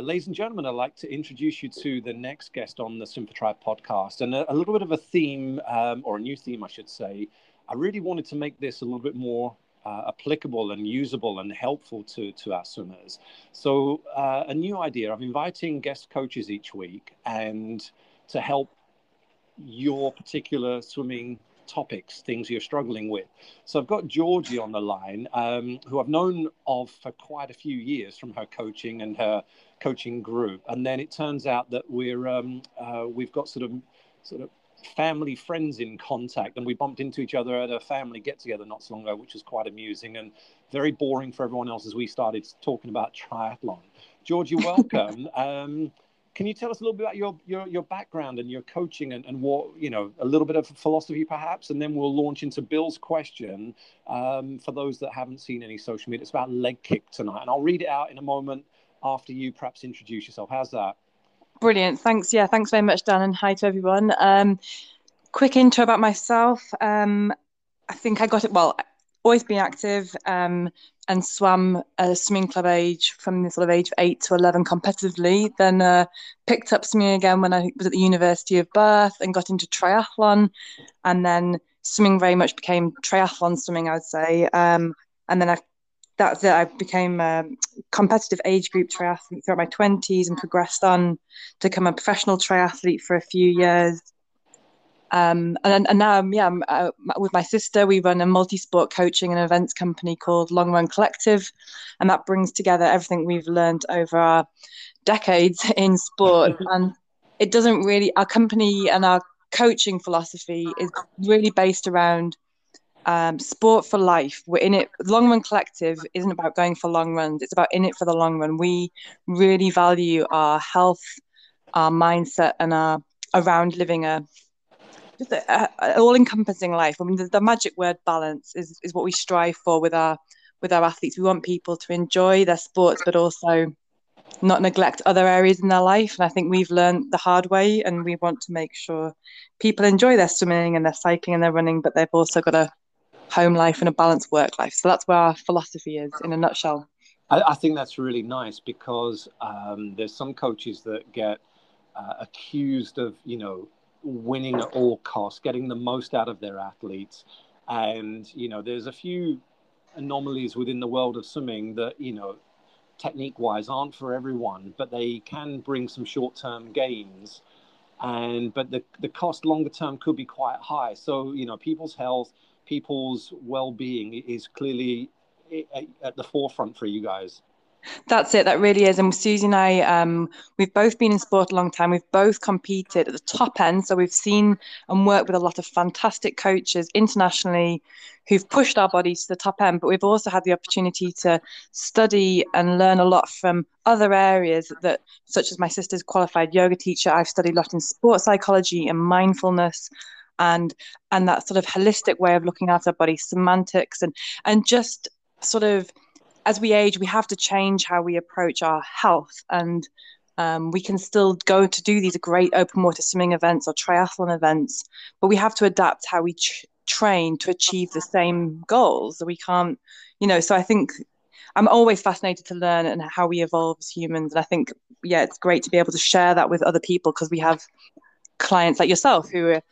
ladies and gentlemen, I'd like to introduce you to the next guest on the SwimForTribe podcast, and a, a, little bit of a theme, um, or a new theme, I should say. I really wanted to make this a little bit more uh, applicable and usable and helpful to, to our swimmers. So, uh, a new idea I'm inviting guest coaches each week and to help your particular swimming topics, things you're struggling with. So I've got Georgie on the line, um, who I've known of for quite a few years from her coaching and her coaching group. And then it turns out that we're um, uh, we've got sort of sort of family friends in contact and we bumped into each other at a family get together not so long ago which was quite amusing and very boring for everyone else as we started talking about triathlon george you're welcome um, can you tell us a little bit about your your, your background and your coaching and, and what you know a little bit of philosophy perhaps and then we'll launch into bill's question um, for those that haven't seen any social media it's about leg kick tonight and i'll read it out in a moment after you perhaps introduce yourself how's that Brilliant. Thanks. Yeah, thanks very much, Dan, and hi to everyone. Um, quick intro about myself. Um, I think I got it. Well, always been active um, and swam a swimming club age from the sort of age of eight to eleven competitively. Then uh, picked up swimming again when I was at the University of Bath and got into triathlon, and then swimming very much became triathlon swimming. I'd say. Um, and then I that's it. I became a competitive age group triathlete throughout my 20s and progressed on to become a professional triathlete for a few years. Um, and, and now, yeah, uh, with my sister, we run a multi-sport coaching and events company called Long Run Collective, and that brings together everything we've learned over our decades in sport. and it doesn't really, our company and our coaching philosophy is really based around um, sport for life. We're in it. Long Run Collective isn't about going for long runs. It's about in it for the long run. We really value our health, our mindset, and our around living a just a, all-encompassing life. I mean, the, the magic word balance is is what we strive for with our with our athletes. We want people to enjoy their sports, but also not neglect other areas in their life. And I think we've learned the hard way, and we want to make sure people enjoy their swimming and their cycling and their running, but they've also got a home life and a balanced work life. So that's where our philosophy is in a nutshell. I, I think that's really nice because um, there's some coaches that get uh, accused of, you know, winning at all costs, getting the most out of their athletes. And, you know, there's a few anomalies within the world of swimming that, you know, technique wise aren't for everyone, but they can bring some short term gains. And, but the, the cost longer term could be quite high. So, you know, people's health, people's well-being is clearly eh, at the forefront for you guys. That's it. That really is. And Susie and I, um, we've both been in sport a long time. We've both competed at the top end. So we've seen and worked with a lot of fantastic coaches internationally who've pushed our bodies to the top end. But we've also had the opportunity to study and learn a lot from other areas that, such as my sister's qualified yoga teacher. I've studied a lot in sports psychology and mindfulness and and that sort of holistic way of looking at our body semantics and and just sort of as we age we have to change how we approach our health. And um, we can still go to do these great open water swimming events or triathlon events but we have to adapt how we ch- train to achieve the same goals. We can't you know so i think i'm always fascinated to learn and how we evolve as humans. And i think yeah it's great to be able to share that with other people because we have clients like yourself who are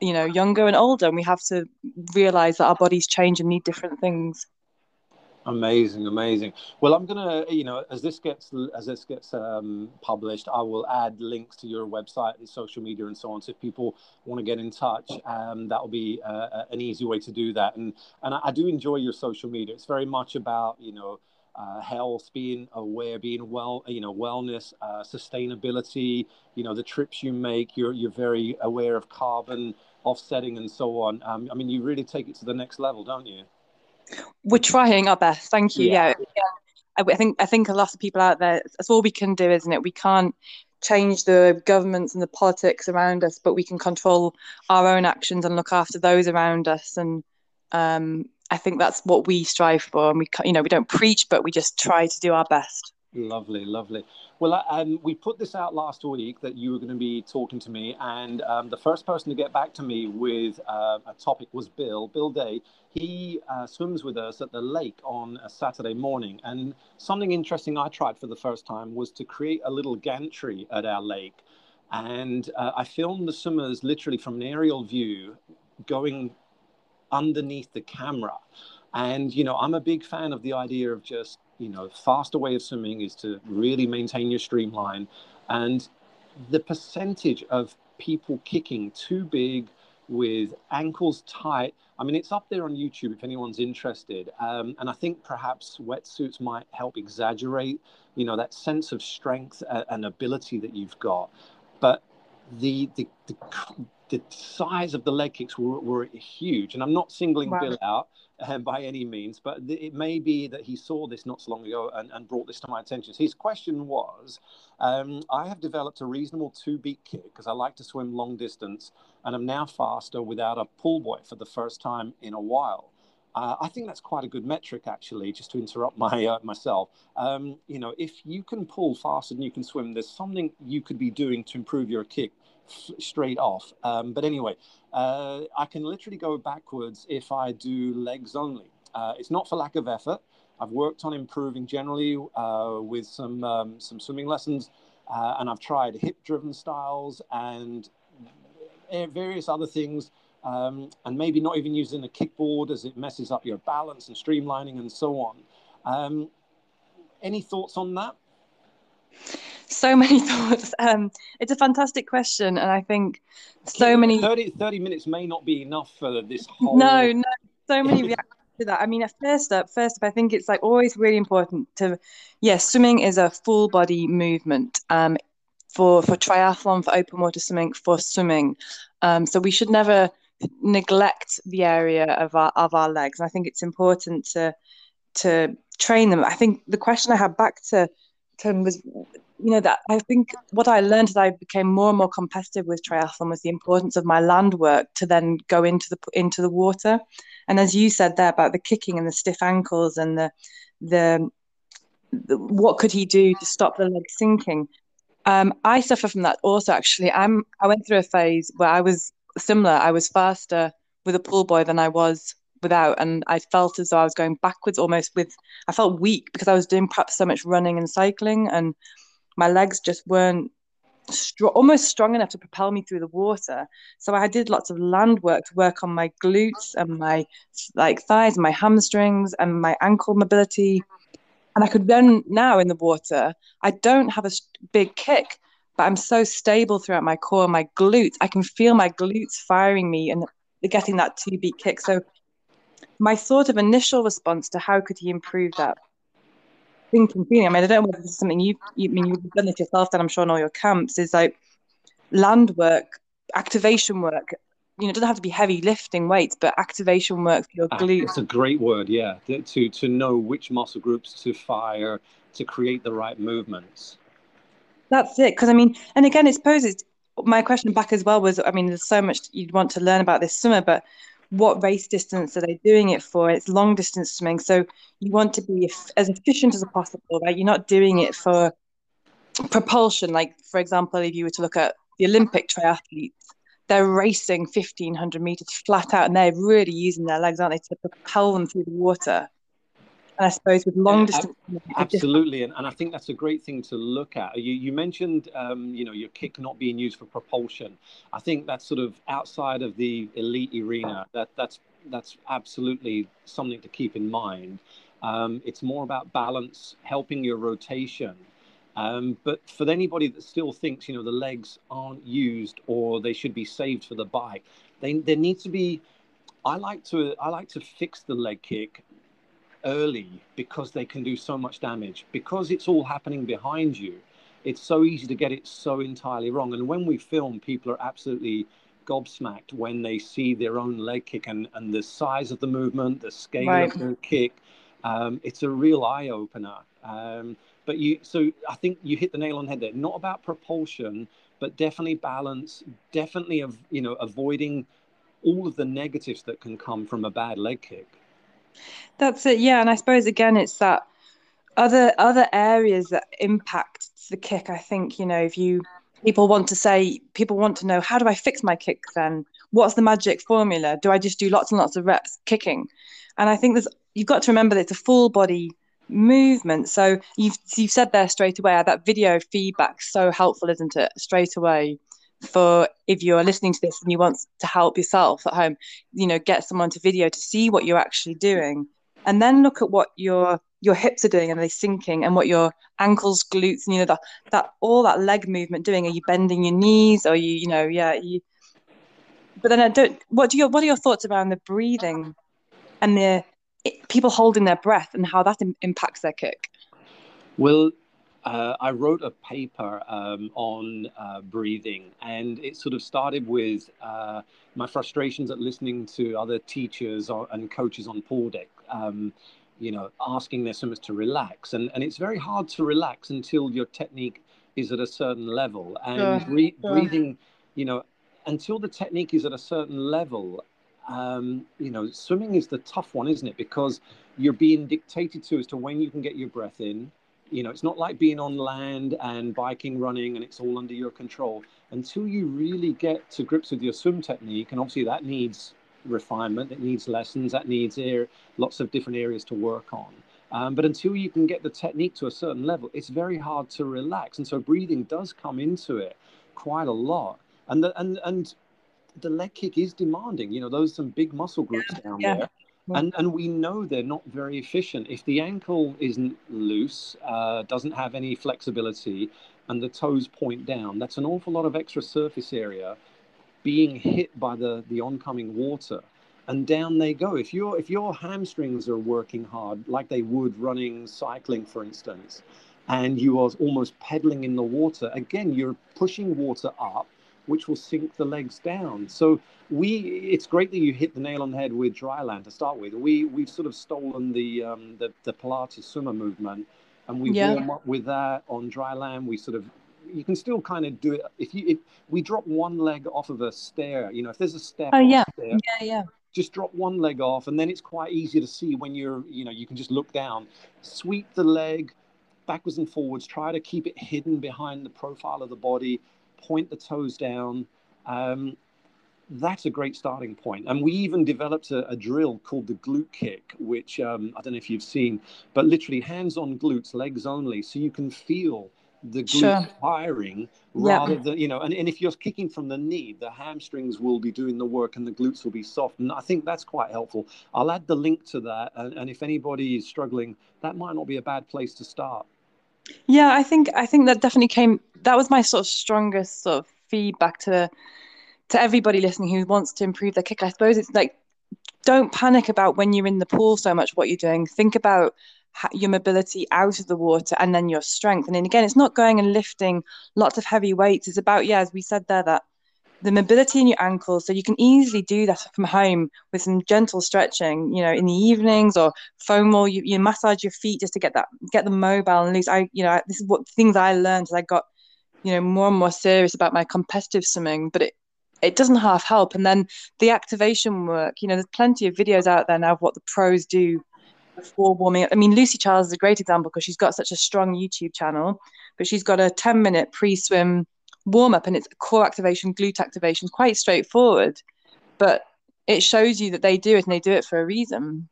you know younger and older and we have to realize that our bodies change and need different things amazing amazing well i'm gonna you know as this gets as this gets um, published i will add links to your website social media and so on so if people want to get in touch um, that will be uh, an easy way to do that and and I, I do enjoy your social media it's very much about you know uh, health, being aware, being well, you know, wellness, uh, sustainability. You know, the trips you make, you're you're very aware of carbon offsetting and so on. Um, I mean, you really take it to the next level, don't you? We're trying our best. Thank you. Yeah. yeah. I think I think a lot of people out there. That's all we can do, isn't it? We can't change the governments and the politics around us, but we can control our own actions and look after those around us. And um, I think that's what we strive for. And we, you know, we don't preach, but we just try to do our best. Lovely, lovely. Well, um, we put this out last week that you were going to be talking to me, and um, the first person to get back to me with uh, a topic was Bill, Bill Day. He uh, swims with us at the lake on a Saturday morning, and something interesting I tried for the first time was to create a little gantry at our lake, and uh, I filmed the swimmers literally from an aerial view, going underneath the camera. And you know, I'm a big fan of the idea of just you know, faster way of swimming is to really maintain your streamline. And the percentage of people kicking too big with ankles tight, I mean, it's up there on YouTube if anyone's interested. Um, and I think perhaps wetsuits might help exaggerate, you know, that sense of strength and ability that you've got. But the, the, the, the size of the leg kicks were, were huge. And I'm not singling wow. Bill out um, by any means, but th- it may be that he saw this not so long ago and, and brought this to my attention. So his question was um, I have developed a reasonable two beat kick because I like to swim long distance, and I'm now faster without a pull buoy for the first time in a while. Uh, I think that's quite a good metric, actually. Just to interrupt my uh, myself, um, you know, if you can pull faster than you can swim, there's something you could be doing to improve your kick straight off. Um, but anyway, uh, I can literally go backwards if I do legs only. Uh, it's not for lack of effort. I've worked on improving generally uh, with some um, some swimming lessons, uh, and I've tried hip-driven styles and various other things, um, and maybe not even using a kickboard as it messes up your balance and streamlining and so on. Um, any thoughts on that? So many thoughts. Um, it's a fantastic question, and I think so many 30, 30 minutes may not be enough for this whole. No, no, so many reactions to that. I mean, first up, first up, I think it's like always really important to, yes, swimming is a full body movement. Um, for for triathlon, for open water swimming, for swimming, um, so we should never neglect the area of our of our legs. And I think it's important to to train them. I think the question I had back to Tim was you know that I think what I learned as I became more and more competitive with triathlon was the importance of my land work to then go into the into the water, and as you said there about the kicking and the stiff ankles and the the, the what could he do to stop the leg sinking. Um, I suffer from that also. Actually, I'm I went through a phase where I was similar. I was faster with a pull buoy than I was without and i felt as though i was going backwards almost with i felt weak because i was doing perhaps so much running and cycling and my legs just weren't str- almost strong enough to propel me through the water. So I did lots of land work to work on my glutes and my like thighs, my hamstrings, and my ankle mobility. And I could run now in the water, I don't have a big kick, but I'm so stable throughout my core, my glutes. I can feel my glutes firing me and getting that two beat kick. So my sort of initial response to how could he improve that thinking feeling. I mean, I don't know whether this is something you, you I mean you've done this yourself, then I'm sure in all your camps is like land work, activation work. You know, it doesn't have to be heavy lifting weights, but activation work for your ah, glutes. It's a great word, yeah. To to know which muscle groups to fire to create the right movements. That's it. Because I mean, and again, I suppose it's my question back as well was, I mean, there's so much you'd want to learn about this summer, but what race distance are they doing it for? It's long distance swimming. So you want to be as efficient as possible, right? You're not doing it for propulsion. Like, for example, if you were to look at the Olympic triathletes, they're racing 1500 meters flat out and they're really using their legs, aren't they, to propel them through the water. I suppose with long distance, absolutely, and, and I think that's a great thing to look at. You, you mentioned, um, you know, your kick not being used for propulsion. I think that's sort of outside of the elite arena. That that's that's absolutely something to keep in mind. Um, it's more about balance, helping your rotation. Um, but for anybody that still thinks, you know, the legs aren't used or they should be saved for the bike, they, there needs to be. I like to I like to fix the leg kick early because they can do so much damage. Because it's all happening behind you, it's so easy to get it so entirely wrong. And when we film, people are absolutely gobsmacked when they see their own leg kick and, and the size of the movement, the scale right. of the kick. Um, it's a real eye opener. Um, but you, so I think you hit the nail on the head there. Not about propulsion, but definitely balance. Definitely of you know avoiding all of the negatives that can come from a bad leg kick. That's it, yeah. And I suppose again, it's that other other areas that impact the kick, I think you know if you people want to say people want to know how do I fix my kick then? What's the magic formula? Do I just do lots and lots of reps kicking? And I think there's you've got to remember that it's a full body movement. So you've you've said there straight away that video feedback so helpful, isn't it? Straight away for if you're listening to this and you want to help yourself at home, you know, get someone to video to see what you're actually doing, and then look at what your your hips are doing and they sinking and what your ankles glutes and you know that that all that leg movement doing are you bending your knees or you you know yeah you but then i don't what do your what are your thoughts around the breathing and the people holding their breath and how that Im- impacts their kick? Well, uh, I wrote a paper um, on uh, breathing, and it sort of started with uh, my frustrations at listening to other teachers or, and coaches on pool deck. Um, you know, asking their swimmers to relax, and and it's very hard to relax until your technique is at a certain level, and bre- breathing, you know, until the technique is at a certain level, um, you know, swimming is the tough one, isn't it? Because you're being dictated to as to when you can get your breath in. You know, it's not like being on land and biking, running, and it's all under your control. Until you really get to grips with your swim technique, and obviously that needs refinement, it needs lessons, that needs air, lots of different areas to work on. Um, but until you can get the technique to a certain level, it's very hard to relax. And so breathing does come into it quite a lot. And the, and and the leg kick is demanding. You know, those some big muscle groups yeah, down yeah. there. And, and we know they're not very efficient. If the ankle isn't loose, uh, doesn't have any flexibility, and the toes point down, that's an awful lot of extra surface area being hit by the, the oncoming water. And down they go. If your if your hamstrings are working hard, like they would running, cycling, for instance, and you are almost pedaling in the water, again, you're pushing water up which will sink the legs down. So we, it's great that you hit the nail on the head with dry land to start with. We we've sort of stolen the um, the, the Pilates swimmer movement, and we yeah. warm up with that on dry land. We sort of you can still kind of do it if you if we drop one leg off of a stair. You know, if there's a step. Oh yeah, stair, yeah, yeah. Just drop one leg off, and then it's quite easy to see when you're, you know, you can just look down, sweep the leg backwards and forwards, try to keep it hidden behind the profile of the body, point the toes down. Um, that's a great starting point. And we even developed a, a drill called the glute kick, which um, I don't know if you've seen, but literally hands on glutes, legs only, so you can feel the glute sure. firing rather than, you know, and, and if you're kicking from the knee, the hamstrings will be doing the work and the glutes will be soft. And I think that's quite helpful. I'll add the link to that. And, and if anybody is struggling, that might not be a bad place to start. Yeah, I think I think that definitely came. That was my sort of strongest sort of feedback to to everybody listening who wants to improve their kick. I suppose it's like don't panic about when you're in the pool so much what you're doing. Think about your mobility out of the water and then your strength. And then again, it's not going and lifting lots of heavy weights. It's about yeah, as we said there, that the mobility in your ankles. So you can easily do that from home with some gentle stretching, you know, in the evenings or foam roll, you, you massage your feet just to get that, get them mobile and loose. I, you know, this is what things I learned as I got, you know, more and more serious about my competitive swimming, but it, it doesn't half help. And then the activation work, you know, there's plenty of videos out there now of what the pros do before warming up. I mean, Lucy Charles is a great example because she's got such a strong YouTube channel, but she's got a 10 minute pre swim warm up and it's core activation, glute activation, quite straightforward, but it shows you that they do it and they do it for a reason.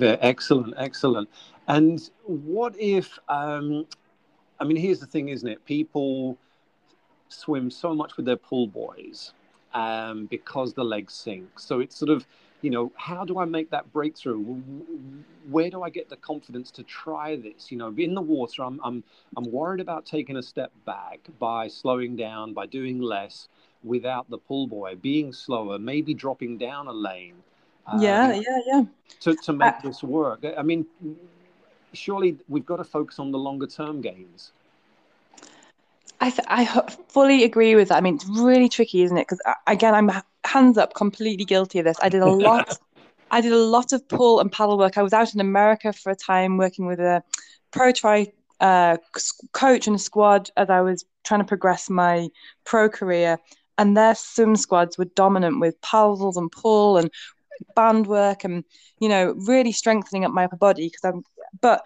Excellent, excellent. And what if, um, I mean, here's the thing, isn't it? People swim so much with their pull buoys um, because the legs sink. So it's sort of, you know, how do I make that breakthrough? Where do I get the confidence to try this? You know, in the water, I'm, I'm, I'm worried about taking a step back by slowing down, by doing less without the pull buoy, being slower, maybe dropping down a lane. Um, yeah, yeah, yeah. To, to make uh, this work. I mean, surely we've got to focus on the longer term gains. I, th- I fully agree with that. I mean, it's really tricky, isn't it? Because again, I'm hands up, completely guilty of this. I did a lot. I did a lot of pull and paddle work. I was out in America for a time working with a pro tri uh, coach and a squad as I was trying to progress my pro career. And their swim squads were dominant with paddles and pull and band work and you know really strengthening up my upper body because I'm. But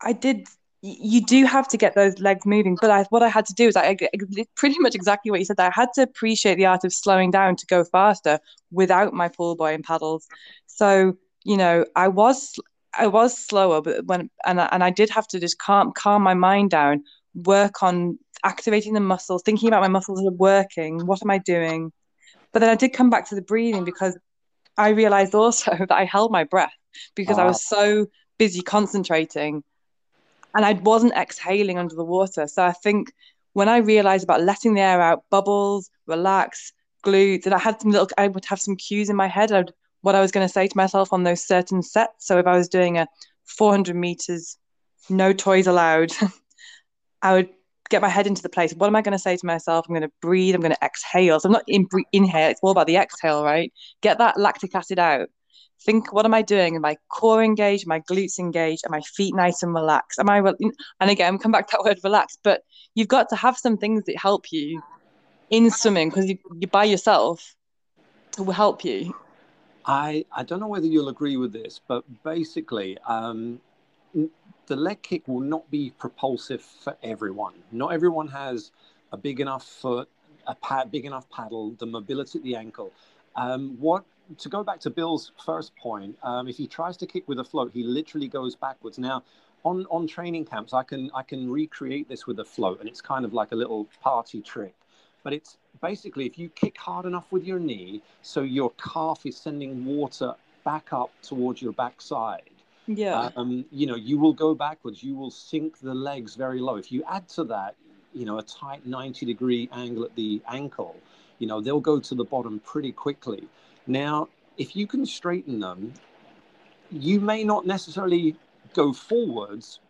I did. You do have to get those legs moving, but I, what I had to do is I, I pretty much exactly what you said. I had to appreciate the art of slowing down to go faster without my pull buoy and paddles. So you know, I was I was slower, but when and I, and I did have to just calm calm my mind down, work on activating the muscles, thinking about my muscles are working. What am I doing? But then I did come back to the breathing because I realized also that I held my breath because wow. I ah. was so busy concentrating and I wasn't exhaling under the water. So I think when I realized about letting the air out, bubbles, relax, glutes, and I had some little, I would have some cues in my head. I'd, what I was going to say to myself on those certain sets. So if I was doing a 400 meters, no toys allowed, I would get my head into the place. What am I going to say to myself? I'm going to breathe. I'm going to exhale. So I'm not in inhale. It's all about the exhale, right? Get that lactic acid out. Think, what am I doing? Am my core engaged? My glutes engaged? Are my feet nice and relaxed? Am I? And again, come back to that word relaxed But you've got to have some things that help you in swimming because you, you're by yourself to help you. I I don't know whether you'll agree with this, but basically, um, the leg kick will not be propulsive for everyone. Not everyone has a big enough foot, a pad, big enough paddle, the mobility at the ankle. Um, what to go back to Bill's first point, um, if he tries to kick with a float, he literally goes backwards. Now, on on training camps, I can I can recreate this with a float, and it's kind of like a little party trick. But it's basically if you kick hard enough with your knee, so your calf is sending water back up towards your backside yeah um, you know you will go backwards you will sink the legs very low if you add to that you know a tight 90 degree angle at the ankle you know they'll go to the bottom pretty quickly now if you can straighten them you may not necessarily go forwards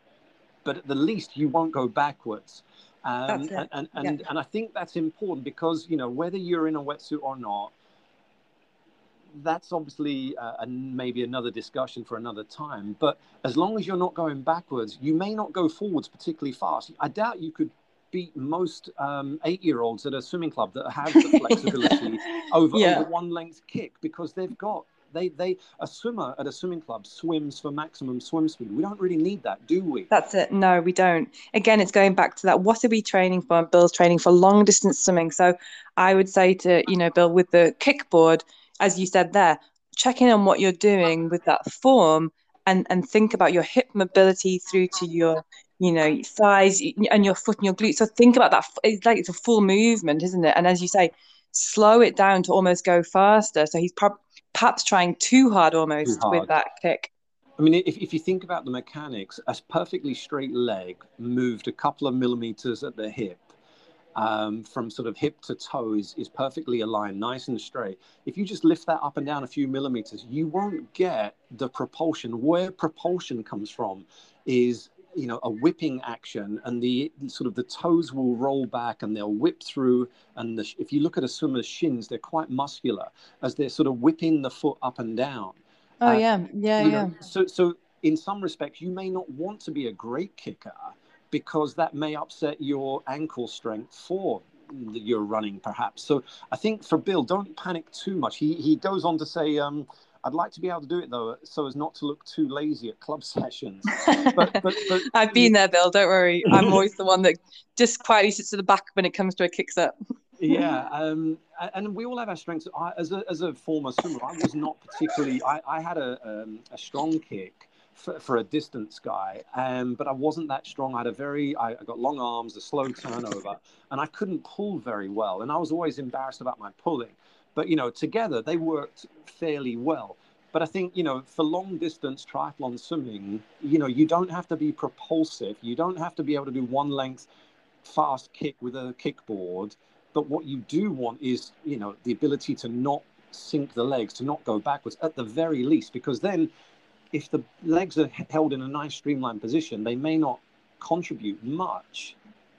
but at the least you won't go backwards um, and and, and, yeah. and I think that's important because you know whether you're in a wetsuit or not that's obviously uh, maybe another discussion for another time. But as long as you're not going backwards, you may not go forwards particularly fast. I doubt you could beat most um, eight-year-olds at a swimming club that have the flexibility over, yeah. over one length kick because they've got they they a swimmer at a swimming club swims for maximum swim speed. We don't really need that, do we? That's it. No, we don't. Again, it's going back to that. What are we training for? Bill's training for long distance swimming. So I would say to you know Bill with the kickboard, as you said there, check in on what you're doing with that form and, and think about your hip mobility through to your, you know, thighs and your foot and your glutes. So think about that. It's like it's a full movement, isn't it? And as you say, slow it down to almost go faster. So he's perhaps trying too hard almost too hard. with that kick. I mean, if, if you think about the mechanics, a perfectly straight leg moved a couple of millimeters at the hip um, from sort of hip to toe is, is perfectly aligned, nice and straight. If you just lift that up and down a few millimeters, you won't get the propulsion. Where propulsion comes from is you know a whipping action and the sort of the toes will roll back and they'll whip through and the, if you look at a swimmer's shins they're quite muscular as they're sort of whipping the foot up and down. Oh uh, yeah. Yeah yeah know, so so in some respects you may not want to be a great kicker because that may upset your ankle strength for your running perhaps. So i think for bill don't panic too much. He he goes on to say um, I'd like to be able to do it though, so as not to look too lazy at club sessions. But, but, but I've been there, Bill. Don't worry. I'm always the one that just quietly sits at the back when it comes to a kick set. yeah, um, and we all have our strengths. I, as a as a former swimmer, I was not particularly. I, I had a um, a strong kick, for, for a distance guy, um, but I wasn't that strong. I had a very, I, I got long arms, a slow turnover, and I couldn't pull very well. And I was always embarrassed about my pulling. But, you know, together they worked fairly well. But I think, you know, for long distance triathlon swimming, you know, you don't have to be propulsive. You don't have to be able to do one length fast kick with a kickboard. But what you do want is, you know, the ability to not sink the legs, to not go backwards at the very least, because then if the legs are held in a nice streamlined position, they may not contribute much.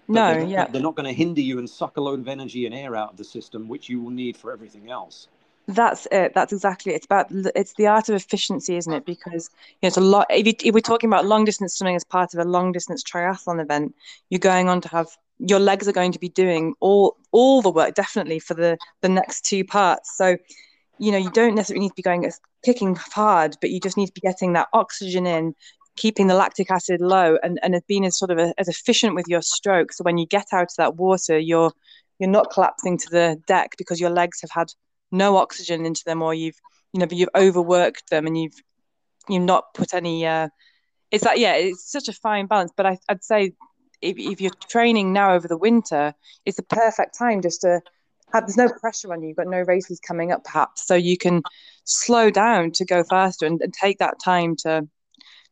No, they're, yeah. They're not going to hinder you and suck a load of energy and air out of the system, which you will need for everything else. That's it. That's exactly it. It's about it's the art of efficiency, isn't it? Because you know, it's a lot. If, you, if we're talking about long distance swimming as part of a long distance triathlon event, you're going on to have your legs are going to be doing all all the work definitely for the the next two parts. So you know, you don't necessarily need to be going kicking hard, but you just need to be getting that oxygen in, keeping the lactic acid low and, and being as sort of a, as efficient with your stroke. So when you get out of that water, you're you're not collapsing to the deck because your legs have had no oxygen into them or you've you know you've overworked them and you've you've not put any uh it's like yeah it's such a fine balance. But I, i'd say if, if you're training now over the winter it's the perfect time just to have there's no pressure on you. You've got no races coming up perhaps. So you can slow down to go faster and, and take that time to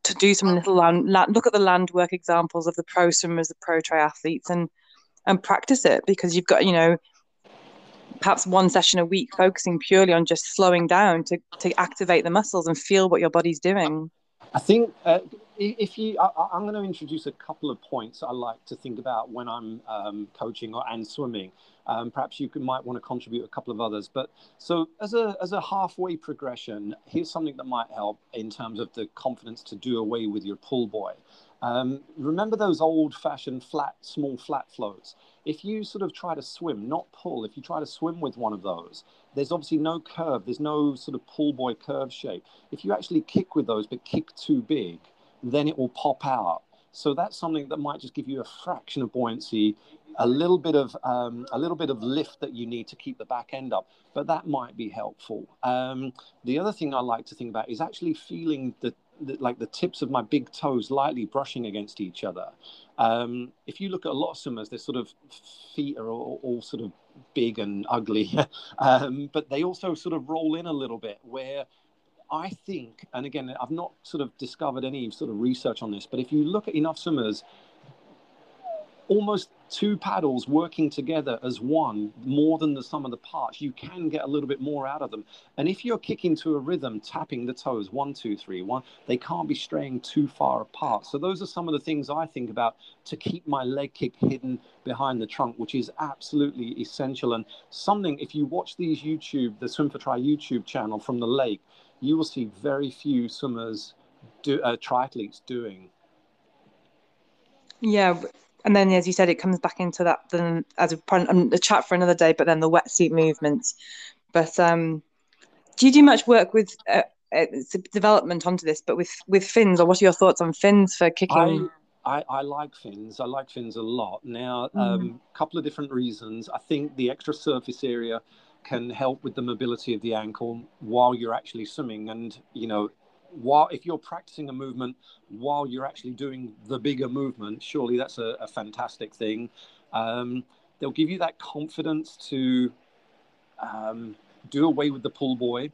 to do some little land, land, look at the land work examples of the pro swimmers the pro triathletes and and practice it because you've got you know perhaps one session a week focusing purely on just slowing down to, to activate the muscles and feel what your body's doing. I think uh, if you I, am going to introduce a couple of points i like to think about when i'm um, coaching or, and swimming. Um, perhaps you might want to contribute a couple of others but so as a as a halfway progression here's something that might help in terms of the confidence to do away with your pull buoy um, remember those old fashioned flat small flat floats? If you sort of try to swim, not pull, if you try to swim with one of those, there's obviously no curve, there's no sort of pull buoy curve shape. If you actually kick with those, but kick too big, then it will pop out. So that's something that might just give you a fraction of buoyancy, a little bit of um, a little bit of lift that you need to keep the back end up. But that might be helpful. Um, the other thing I like to think about is actually feeling the the, like the tips of my big toes lightly brushing against each other. Um, if you look at a lot of swimmers, their sort of feet are all, all sort of big and ugly, um, but they also sort of roll in a little bit. Where I think, and again, I've not sort of discovered any sort of research on this, but if you look at enough swimmers, almost two paddles working together as one more than the sum of the parts you can get a little bit more out of them. And if you're kicking to a rhythm tapping the toes one two three one they can't be straying too far apart. So those are some of the things i think about to keep my leg kick hidden behind the trunk which is absolutely essential. And something if you watch these youtube the Swim For Tri youtube channel from the lake you will see very few swimmers do uh, triathletes doing yeah and then as you said it comes back into that then as a, um, a chat for another day but then the wetsuit movements but um do you do much work with uh, uh, development onto this but with with fins or what are your thoughts on fins for kicking I, I, I like fins. I like fins a lot. Now, a mm. um, couple of different reasons. I think the extra surface area can help with the mobility of the ankle while you're actually swimming. And, you know, while if you're practicing a movement while you're actually doing the bigger movement, surely that's a, a fantastic thing. Um, they'll give you that confidence to um, do away with the pull buoy.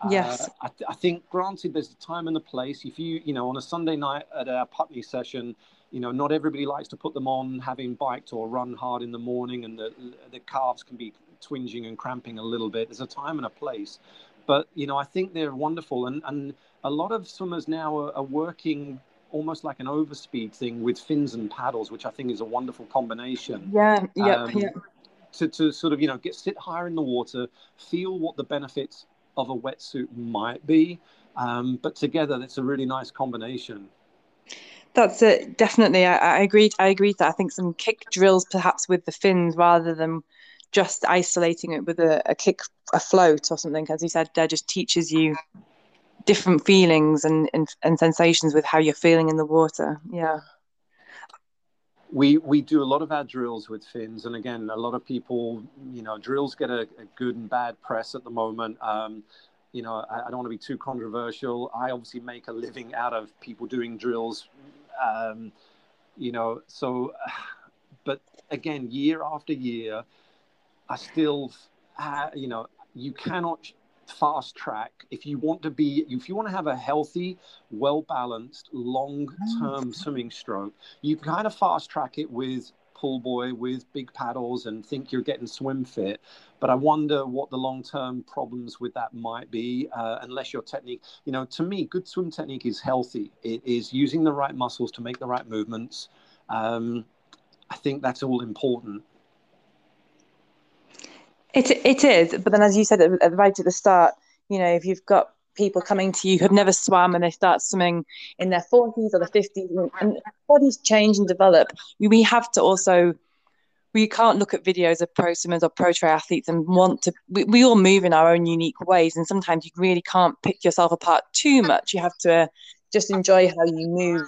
Uh, yes, uh, I, th- I, think granted there's a time and a place. If you you know on a Sunday night at our Putney session, you know not everybody likes to put them on having biked or run hard in the morning, and the the calves can be twinging and cramping a little bit. There's a time and a place, but you know I think they're wonderful and and a lot of swimmers now are, are working almost like an overspeed thing with fins and paddles, which I think is a wonderful combination. Yeah, yeah, um, yeah. To, to sort of you know get sit higher in the water, feel what the benefits of a wetsuit might be, um, but together it's a really nice combination. That's it. Definitely, I, I agree. I agreed that I think some kick drills, perhaps with the fins, rather than just isolating it with a, a kick, a float or something, as you said, there just teaches you different feelings and, and, and sensations with how you're feeling in the water. Yeah. We, we do a lot of our drills with fins, and again, a lot of people, you know, drills get a, a good and bad press at the moment. Um, you know, I, I, don't want to be too controversial. I obviously make a living out of people doing drills, um, you know, so, but again, year after year, I still, uh, you know, you cannot fast track. If you want to be if you want to have a healthy well balanced long term mm. swimming stroke you kind of fast track it with pull buoy with big paddles and think you're getting swim fit. But i wonder what the long term problems with that might be uh, unless your technique you know to me good swim technique is healthy. It is using the right muscles to make the right movements. Um, i think that's all important it it is, but then as you said right at the start, you know, if you've got people coming to you who've never swam and they start swimming in their 40s or the 50s and bodies change and develop we have to also we can't look at videos of pro swimmers or pro triathletes and want to we, we all move in our own unique ways and sometimes you really can't pick yourself apart too much. You have to uh, just enjoy how you move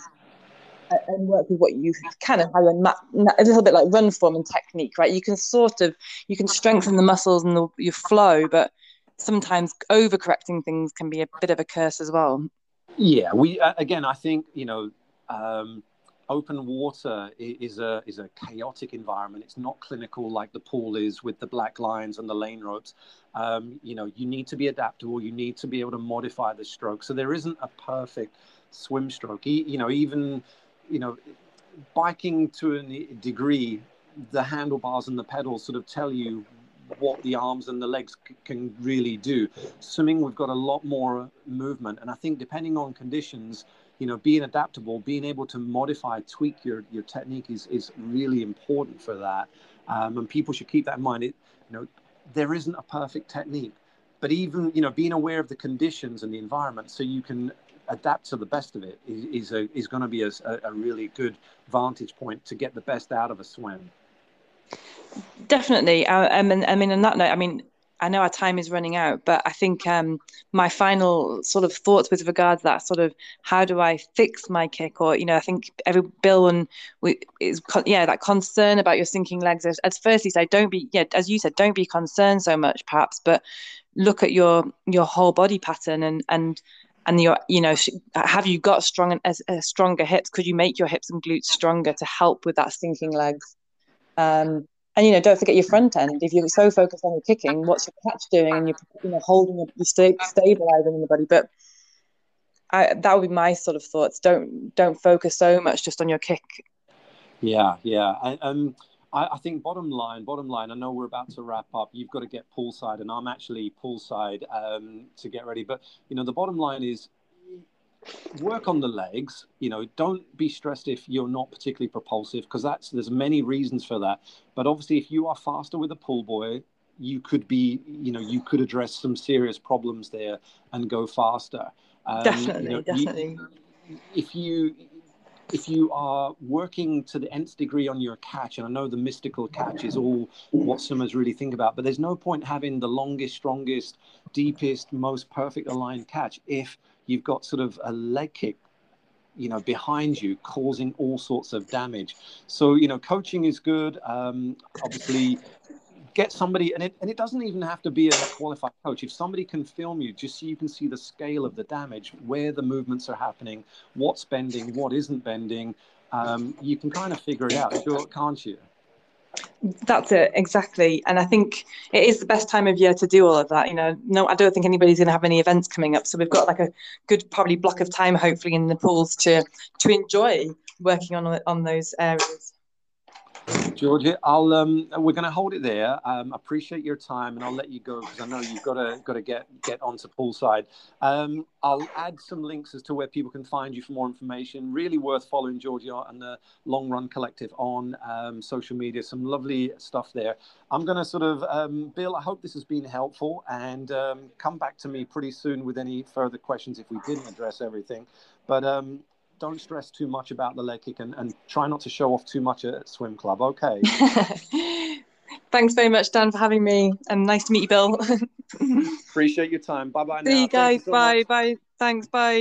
and work with what you can and how you a little bit like run form and technique, right? You can sort of you can strengthen the muscles and the, your flow, but sometimes overcorrecting things can be a bit of a curse as well. Yeah, we uh, again, I think you know, um, open water is a is a chaotic environment. It's not clinical like the pool is with the black lines and the lane ropes. Um, you know, you need to be adaptable. You need to be able to modify the stroke. So there isn't a perfect swim stroke. You know, even you know, biking to a degree, the handlebars and the pedals sort of tell you what the arms and the legs c- can really do. Swimming, we've got a lot more movement, and I think depending on conditions, you know, being adaptable, being able to modify, tweak your your technique is is really important for that. Um, and people should keep that in mind. It, you know, there isn't a perfect technique, but even you know, being aware of the conditions and the environment, so you can adapt to the best of it is, is, a, is going to be a, a really good vantage point to get the best out of a swim. Definitely. I, I mean, I mean, on that note, I mean, I know our time is running out, but I think um, my final sort of thoughts with regards to that sort of how do I fix my kick, or you know, I think every Bill and we is yeah that concern about your sinking legs. As, as firstly say, don't be yeah as you said, don't be concerned so much perhaps, but look at your your whole body pattern and and and you're you know have you got strong a, a stronger hips? Could you make your hips and glutes stronger to help with that sinking legs? Um, and you know don't forget your front end. If you're so focused on your kicking what's your catch doing? And you're you know holding your, you're sta- stabilizing the body. But I, that would be my sort of thoughts. Don't don't focus so much just on your kick. Yeah yeah. I, um I, I, think bottom line, bottom line. I know we're about to wrap up. You've got to get poolside, and I'm actually poolside um, to get ready. But you know, the bottom line is work on the legs. You know, don't be stressed if you're not particularly propulsive because that's there's many reasons for that. But obviously, if you are faster with a pull buoy, you could be, you know, you could address some serious problems there and go faster. Um, definitely, you know, definitely. You, if you if you are working to the nth degree on your catch, and I know the mystical catch is all what swimmers really think about, but there's no point having the longest, strongest, deepest, most perfect aligned catch if you've got sort of a leg kick you know behind you causing all sorts of damage. So you know coaching is good. Um, obviously get somebody, and it, and it doesn't even have to be a qualified coach. If somebody can film you, just so you can see the scale of the damage, where the movements are happening, what's bending, what isn't bending, um, you can kind of figure it out, sure, can't you? That's it exactly, and I think it is the best time of year to do all of that. You know, no, I don't think anybody's going to have any events coming up, so we've got like a good probably block of time, hopefully, in the pools to to enjoy working on on those areas. Georgia, I'll um, we're going to hold it there. Um, appreciate your time, and I'll let you go because I know you've got to got to get get onto poolside. Um, I'll add some links as to where people can find you for more information. Really worth following Georgia and the Long Run Collective on um, social media. Some lovely stuff there. I'm going to sort of um, Bill. I hope this has been helpful, and um, come back to me pretty soon with any further questions if we didn't address everything. But um, don't stress too much about the leg kick and, and try not to show off too much at swim club. Okay. Thanks very much, Dan, for having me, and nice to meet you, Bill. Appreciate your time. Bye bye. See you guys. So bye much. bye. Thanks. Bye.